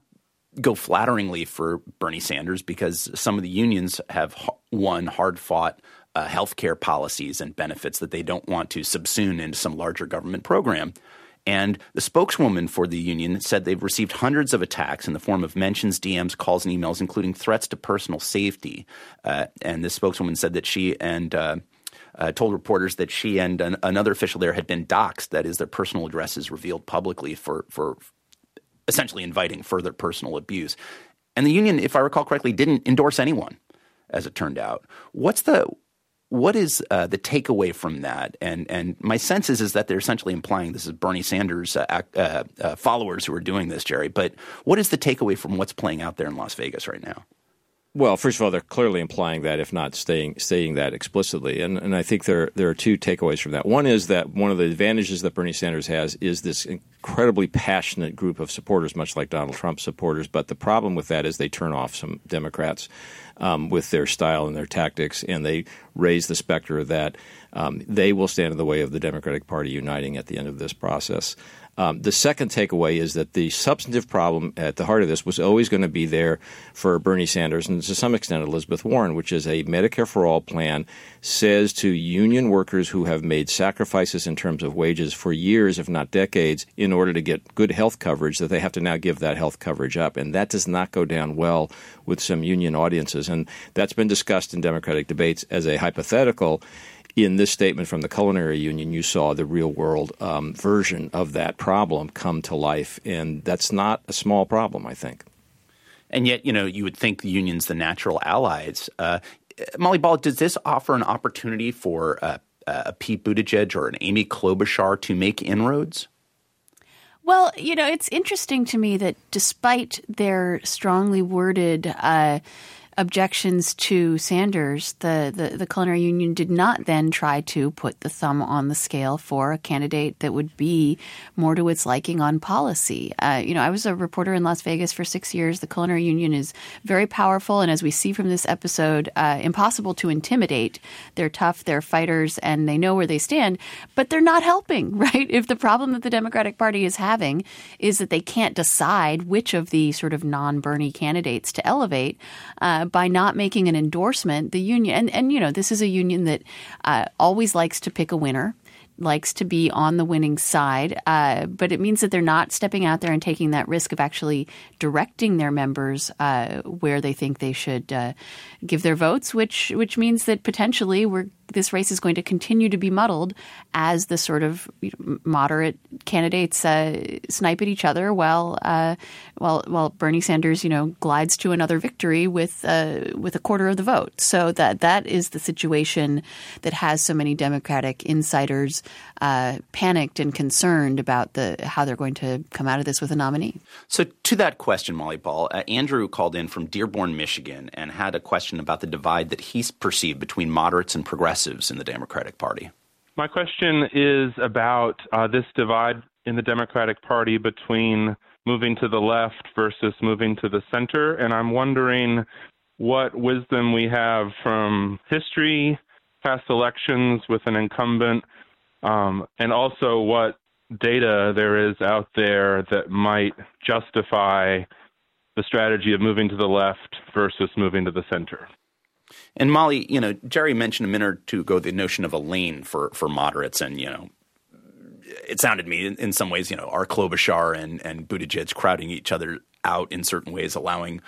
go flatteringly for Bernie Sanders because some of the unions have won hard fought uh, health care policies and benefits that they don't want to subsume into some larger government program. And the spokeswoman for the union said they've received hundreds of attacks in the form of mentions, DMs, calls, and emails, including threats to personal safety. Uh, and the spokeswoman said that she and uh, uh, told reporters that she and an, another official there had been doxxed, that is, their personal addresses revealed publicly for, for essentially inviting further personal abuse. And the union, if I recall correctly, didn't endorse anyone, as it turned out. What's the what is uh, the takeaway from that? And and my sense is is that they're essentially implying this is Bernie Sanders uh, uh, uh, followers who are doing this, Jerry. But what is the takeaway from what's playing out there in Las Vegas right now? Well, first of all, they're clearly implying that, if not staying, saying that explicitly, and and I think there there are two takeaways from that. One is that one of the advantages that Bernie Sanders has is this incredibly passionate group of supporters, much like Donald Trump supporters. But the problem with that is they turn off some Democrats um, with their style and their tactics, and they raise the specter that um, they will stand in the way of the Democratic Party uniting at the end of this process. Um, the second takeaway is that the substantive problem at the heart of this was always going to be there for Bernie Sanders and to some extent Elizabeth Warren, which is a Medicare for All plan, says to union workers who have made sacrifices in terms of wages for years, if not decades, in order to get good health coverage, that they have to now give that health coverage up. And that does not go down well with some union audiences. And that's been discussed in Democratic debates as a hypothetical in this statement from the Culinary Union, you saw the real world um, version of that problem come to life. And that's not a small problem, I think. And yet, you know, you would think the union's the natural allies. Uh, Molly Ball, does this offer an opportunity for uh, a Pete Buttigieg or an Amy Klobuchar to make inroads? Well, you know, it's interesting to me that despite their strongly worded uh, objections to Sanders, the, the, the, culinary union did not then try to put the thumb on the scale for a candidate that would be more to its liking on policy. Uh, you know, I was a reporter in Las Vegas for six years. The culinary union is very powerful, and as we see from this episode, uh, impossible to intimidate. They're tough, they're fighters, and they know where they stand, but they're not helping, right? If the problem that the Democratic Party is having is that they can't decide which of the sort of non Bernie candidates to elevate, uh, by not making an endorsement, the union, and, and you know, this is a union that uh, always likes to pick a winner likes to be on the winning side, uh, but it means that they're not stepping out there and taking that risk of actually directing their members uh, where they think they should uh, give their votes, which which means that potentially we're this race is going to continue to be muddled as the sort of moderate candidates uh, snipe at each other while uh, while while Bernie Sanders, you know, glides to another victory with uh, with a quarter of the vote. So that that is the situation that has so many Democratic insiders uh, panicked and concerned about the how they're going to come out of this with a nominee. So to that question, Molly Ball, uh, Andrew called in from Dearborn, Michigan, and had a question about the divide that he's perceived between moderates and progressives progressives in the Democratic Party. My question is about uh, this divide in the Democratic Party between moving to the left versus moving to the center. And I'm wondering what wisdom we have from history, past elections with an incumbent, um, and also what data there is out there that might justify the strategy of moving to the left versus moving to the center. And Molly, you know, Jerry mentioned a minute or two ago the notion of a lane for for moderates, and you know, it sounded to me in, in some ways, you know, are Klobuchar and and Buttigieg crowding each other out in certain ways, allowing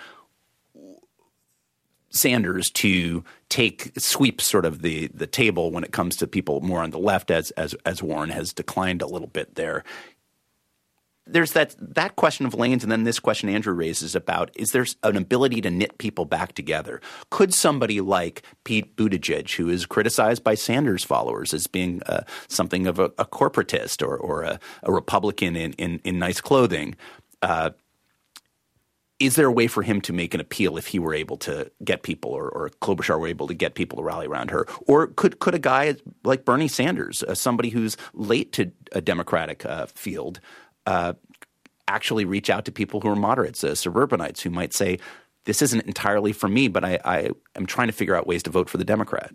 Sanders to take sweep sort of the the table when it comes to people more on the left, as as as Warren has declined a little bit there there's that that question of lanes, and then this question Andrew raises about is there an ability to knit people back together? Could somebody like Pete Buttigieg, who is criticized by Sanders followers as being uh, something of a, a, corporatist or, or a, a Republican in, in, in, nice clothing, uh, is there a way for him to make an appeal if he were able to get people, or, or Klobuchar were able to get people to rally around her? Or could could a guy like Bernie Sanders, uh, somebody who's late to a Democratic uh, field, uh, actually reach out to people who are moderates, uh, suburbanites, who might say, "This isn't entirely for me, but I, I am trying to figure out ways to vote for the Democrat."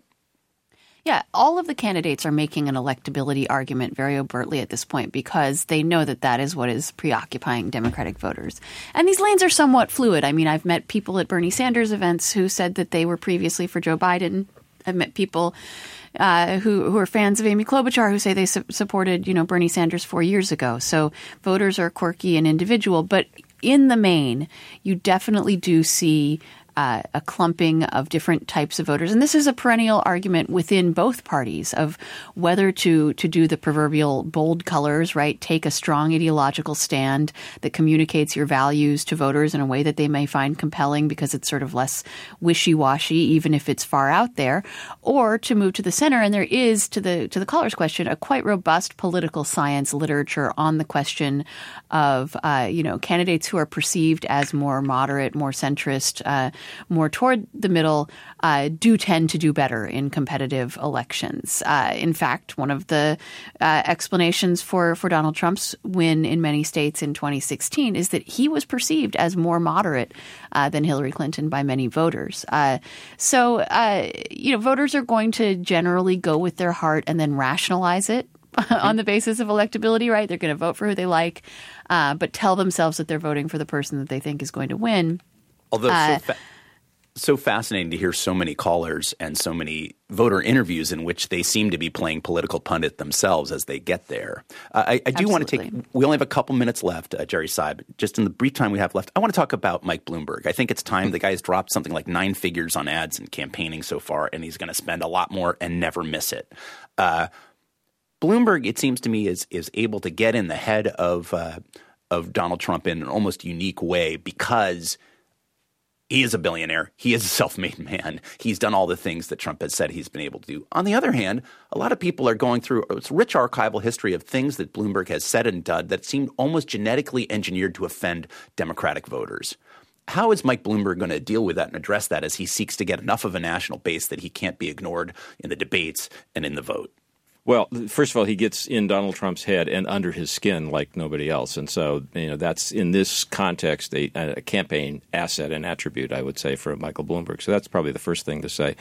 Yeah, all of the candidates are making an electability argument very overtly at this point because they know that that is what is preoccupying Democratic voters. And these lanes are somewhat fluid. I mean, I've met people at Bernie Sanders events who said that they were previously for Joe Biden. I've met people uh, who who are fans of Amy Klobuchar who say they su- supported you know Bernie Sanders four years ago. So voters are quirky and individual, but in the main, you definitely do see uh, a clumping of different types of voters. And this is a perennial argument within both parties of whether to, to do the proverbial bold colors, right? Take a strong ideological stand that communicates your values to voters in a way that they may find compelling because it's sort of less wishy washy, even if it's far out there, or to move to the center. And there is, to the, to the caller's question, a quite robust political science literature on the question of, uh, you know, candidates who are perceived as more moderate, more centrist, uh, more toward the middle uh, do tend to do better in competitive elections. Uh, in fact, one of the uh, explanations for, for Donald Trump's win in many states in 2016 is that he was perceived as more moderate uh, than Hillary Clinton by many voters. Uh, so, uh, you know, voters are going to generally go with their heart and then rationalize it on the basis of electability, right? They're going to vote for who they like, uh, but tell themselves that they're voting for the person that they think is going to win. Although uh, so, fa- so, fascinating to hear so many callers and so many voter interviews in which they seem to be playing political pundit themselves as they get there. Uh, I, I, do want to take. We only have a couple minutes left, uh, Jerry Seib. Just in the brief time we have left, I want to talk about Mike Bloomberg. I think it's time. the guy's dropped something like nine figures on ads and campaigning so far, and he's going to spend a lot more and never miss it. Uh, Bloomberg, it seems to me, is is able to get in the head of uh, of Donald Trump in an almost unique way because he is a billionaire. He is a self-made man. He's done all the things that Trump has said he's been able to do. On the other hand, a lot of people are going through a rich archival history of things that Bloomberg has said and done that seem almost genetically engineered to offend Democratic voters. How is Mike Bloomberg going to deal with that and address that as he seeks to get enough of a national base that he can't be ignored in the debates and in the vote? Well, first of all, he gets in Donald Trump's head and under his skin like nobody else, and so you know that's in this context a, a campaign asset and attribute, I would say, for Michael Bloomberg. So that's probably the first thing to say.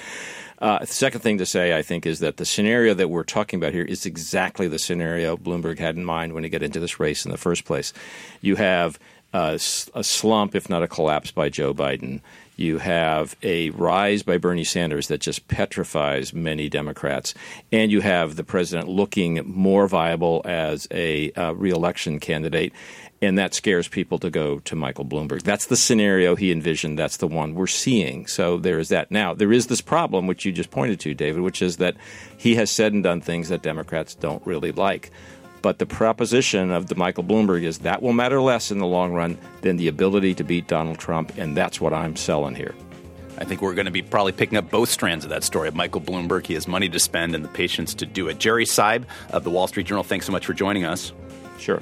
Uh, the second thing to say, I think, is that the scenario that we're talking about here is exactly the scenario Bloomberg had in mind when he got into this race in the first place. You have uh, a slump, if not a collapse, by Joe Biden. You have a rise by Bernie Sanders that just petrifies many Democrats. And you have the president looking more viable as a uh, reelection candidate. And that scares people to go to Michael Bloomberg. That's the scenario he envisioned. That's the one we're seeing. So there is that. Now, there is this problem, which you just pointed to, David, which is that he has said and done things that Democrats don't really like. But the proposition of the Michael Bloomberg is that will matter less in the long run than the ability to beat Donald Trump, and that's what I'm selling here. I think we're going to be probably picking up both strands of that story of Michael Bloomberg. He has money to spend and the patience to do it. Jerry Seib of the Wall Street Journal, thanks so much for joining us. Sure.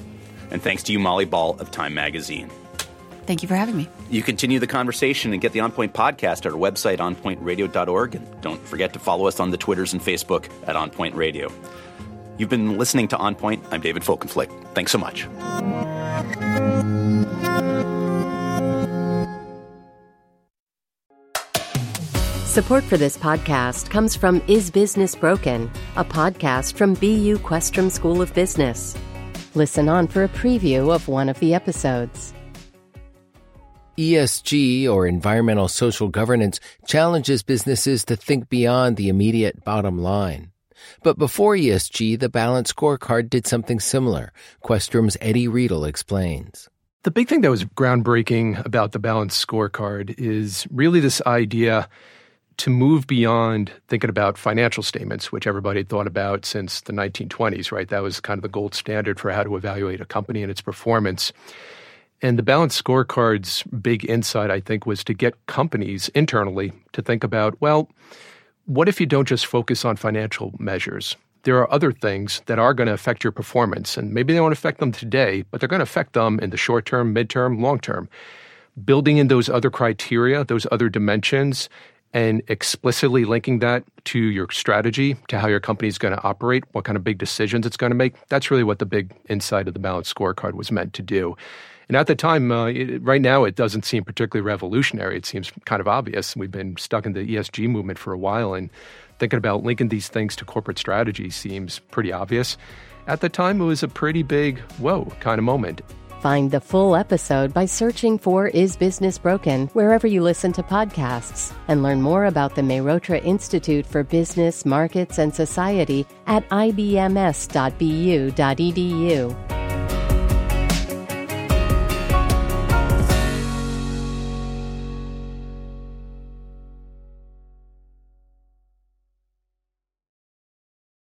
And thanks to you, Molly Ball of Time Magazine. Thank you for having me. You continue the conversation and get the On Point podcast at our website, onpointradio.org. And don't forget to follow us on the Twitters and Facebook at On Point Radio. You've been listening to On Point. I'm David Folkenflik. Thanks so much. Support for this podcast comes from Is Business Broken, a podcast from BU Questrom School of Business. Listen on for a preview of one of the episodes. ESG, or environmental social governance, challenges businesses to think beyond the immediate bottom line. But before ESG, the Balanced Scorecard did something similar. Questrom's Eddie Riedl explains. The big thing that was groundbreaking about the Balanced Scorecard is really this idea to move beyond thinking about financial statements, which everybody had thought about since the 1920s, right? That was kind of the gold standard for how to evaluate a company and its performance. And the Balanced Scorecard's big insight, I think, was to get companies internally to think about, well, what if you don't just focus on financial measures? There are other things that are going to affect your performance, and maybe they won't affect them today, but they're going to affect them in the short term, midterm, long term. Building in those other criteria, those other dimensions, and explicitly linking that to your strategy, to how your company is going to operate, what kind of big decisions it's going to make, that's really what the big insight of the balanced scorecard was meant to do. And at the time, uh, it, right now, it doesn't seem particularly revolutionary. It seems kind of obvious. We've been stuck in the ESG movement for a while, and thinking about linking these things to corporate strategy seems pretty obvious. At the time, it was a pretty big, whoa kind of moment. Find the full episode by searching for Is Business Broken wherever you listen to podcasts and learn more about the Mehrotra Institute for Business, Markets, and Society at ibms.bu.edu.